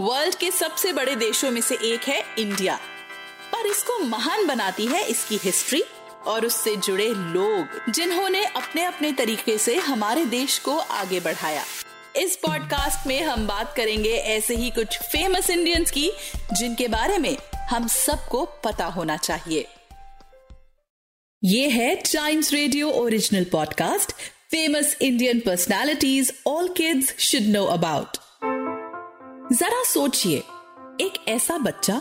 World के सबसे बड़े देशों में से एक है इंडिया। पर इसको महान बनाती है इसकी हिस्ट्री और उससे जुड़े लोग, जिन्होंने अपने अपने तरीके से हमारे देश को आगे बढ़ाया। इस पॉडकास्ट में हम बात करेंगे ऐसे ही कुछ फ़ेमस इंडियंस की, जिनके बारे में हम सबको पता होना चाहिए। ये है Times radio original podcast famous Indian personalities all kids should know about जरा सोचिए, एक ऐसा बच्चा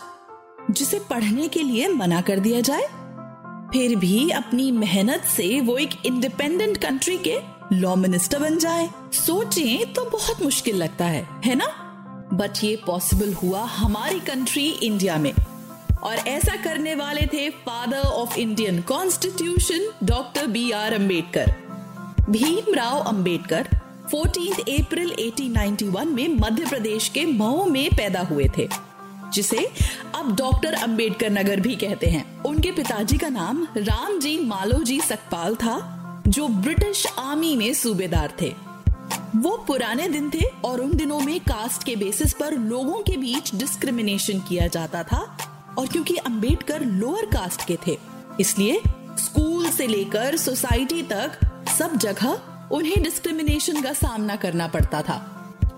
जिसे पढ़ने के लिए मना कर दिया जाए, फिर भी अपनी मेहनत से वो एक इंडिपेंडेंट कंट्री के लॉ मिनिस्टर बन जाए। सोचें तो बहुत मुश्किल लगता है है ना? बट ये पॉसिबल हुआ हमारी कंट्री इंडिया में। और ऐसा करने वाले थे father of Indian constitution doctor B R Ambedkar Bhimrao Ambedkar 14 अप्रैल 1891 में मध्य प्रदेश के मऊ में पैदा हुए थे, जिसे अब डॉक्टर अंबेडकर नगर भी कहते हैं। उनके पिताजी का नाम रामजी मालोजी सकपाल था, जो ब्रिटिश आर्मी में सूबेदार थे। वो पुराने दिन थे और उन दिनों में कास्ट के बेसिस पर लोगों के बीच डिस्क्रिमिनेशन किया जाता था और क्योंकि अंबेडकर लोअर कास्ट के थे, इसलिए स्कूल से लेकर सोसाइटी तक सब जगह उन्हें डिस्क्रिमिनेशन का सामना करना पड़ता था।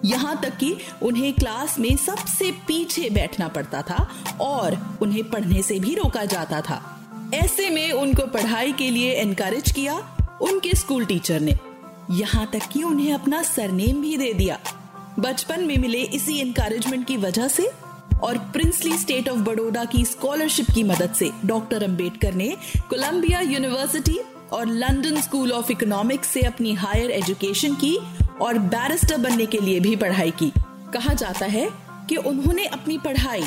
यहाँ तक कि उन्हें क्लास में सबसे पीछे बैठना पड़ता था और उन्हें पढ़ने से भी रोका जाता था। ऐसे में उनको पढ़ाई के लिए एनकरेज किया उनके स्कूल टीचर ने। यहाँ तक कि उन्हें अपना सरनेम भी दे दिया। बचपन में मिले इसी एनकरेजमेंट की वजह से और प्रिंसली स्टेट ऑफ़ बड़ौदा की स्कॉलरशिप की मदद से डॉक्टर अंबेडकर ने कोलंबिया यूनिवर्सिटी और लंदन स्कूल ऑफ़ इकोनॉमिक्स से अपनी हायर एजुकेशन की और बैरिस्टर बनने के लिए भी पढ़ाई की। कहा जाता है कि उन्होंने अपनी पढ़ाई,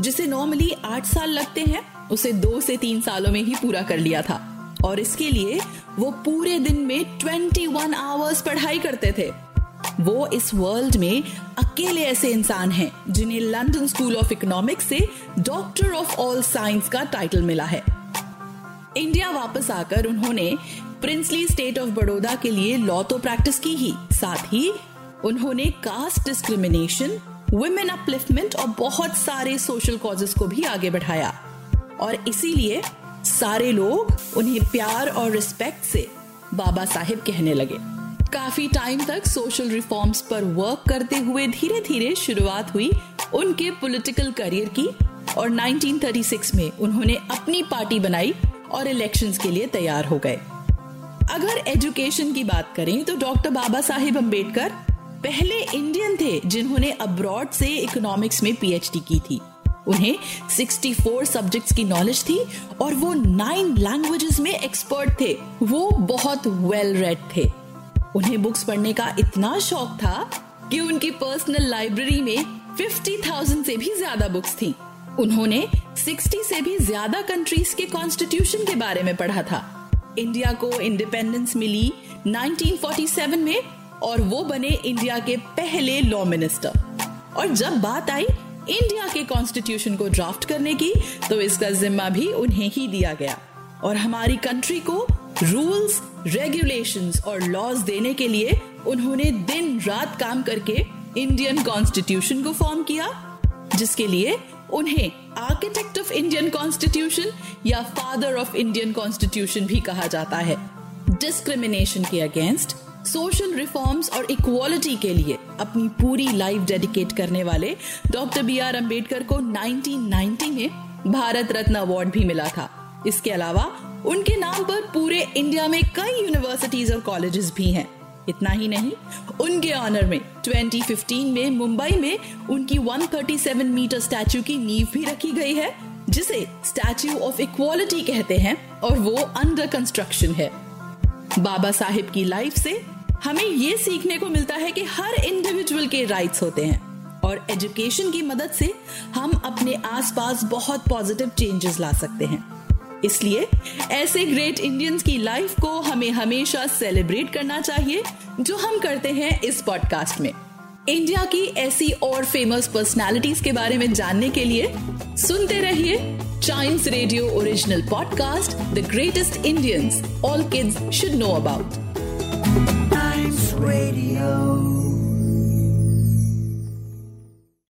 जिसे नॉर्मली आठ साल लगते हैं, उसे दो से तीन सालों में ही पूरा कर लिया था। और इसके लिए वो पूरे दिन में 21 आवर्स पढ़ाई करते थे। वो इस वर्ल्ड में अकेले ऐसे इंसान हैं, जिन्हें लंदन स्कूल ऑफ़ इकोनॉमिक्स से डॉक्टर ऑफ़ ऑल साइंस का टाइटल मिला है। इंडिया वापस आकर उन्होंने प्रिंसली स्टेट ऑफ़ बड़ौदा के लिए लॉ तो प्रैक्टिस की ही। साथ ही उन्होंने कास्ट डिस्क्रिमिनेशन वुमेन अपलिफ्टमेंट और बहुत सारे सोशल कॉजेस को भी आगे बढ़ाया। और इसीलिए सारे लोग उन्हें प्यार और रिस्पेक्ट से बाबा साहिब कहने लगे। काफ़ी टाइम तक सोशल रिफॉर्म्स पर वर्क करते हुए धीरे धीरे शुरुआत हुई उनके पॉलिटिकल करियर की। और 1936 में उन्होंने अपनी पार्टी बनाई और इलेक्शंस के लिए तैयार हो गए। अगर एजुकेशन की बात करें तो डॉक्टर बाबा साहिब अंबेडकर पहले इंडियन थे जिन्होंने अब्रॉड से इकोनॉमिक्स में पीएचडी की थी। उन्हें 64 सब्जेक्ट्स की नॉलेज थी और वो नाइन लैंग्वेजेस में एक्सपर्ट थे। वो बहुत वेल well रेड थे। उन्हें बुक्स पढ़ने का इतना शौक था कि उनकी पर्सनल लाइब्रेरी में 50,000 से भी ज़्यादा बुक्स थी। उन्होंने 60 से भी ज़्यादा कंट्रीज़ के कॉन्स्टिट्यूशन के बारे में पढ़ा था। इंडिया को इंडिपेंडेंस मिली 1947 में और वो बने इंडिया के पहले लॉ मिनिस्टर और जब बात आई इंडिया के कॉन्स्टिट्यूशन को ड्राफ्ट करने की तो इसका जिम्मा भी उन्हें ही दिया गया। और हमारी कंट्री को रूल्स रेगुलेशंस और लॉज देने के लिए उन्होंने दिन रात काम करके इंडियन कॉन्स्टिट्यूशन को फॉर्म किया, जिसके लिए उन्हें आर्किटेक्ट ऑफ़ इंडियन कॉन्स्टिट्यूशन या फादर ऑफ़ इंडियन कॉन्स्टिट्यूशन भी कहा जाता है। डिस्क्रिमिनेशन के अगेंस्ट सोशल रिफॉर्म्स और इक्वालिटी के लिए अपनी पूरी लाइफ डेडिकेट करने वाले डॉक्टर बी आर अंबेडकर को 1990 में भारत रत्न अवार्ड भी मिला था। इसके अलावा उनके नाम पर पूरे इंडिया में कई यूनिवर्सिटीज और कॉलेजेस भी हैं। इतना ही नहीं उनके ऑनर में। 2015 में मुंबई में उनकी 137 मीटर स्टैचू की नींव भी रखी गई है, जिसे स्टैचू ऑफ़ इक्वालिटी कहते हैं और वो अंडर कंस्ट्रक्शन है। बाबा साहिब की लाइफ से हमें ये सीखने को मिलता है कि हर इंडिविजुअल के राइट्स होते हैं और एजुकेशन की मदद से हम अपने आसपास बहुत पॉजिटिव चेंजेस ला सकते हैं। इसलिए ऐसे ग्रेट इंडियंस की लाइफ को हमें हमेशा सेलिब्रेट करना चाहिए, जो हम करते हैं इस पॉडकास्ट में इंडिया की ऐसी और फ़ेमस पर्सनालिटीज के बारे में जानने के लिए सुनते रहिए Times radio original podcast the greatest Indians all kids should know about Radio.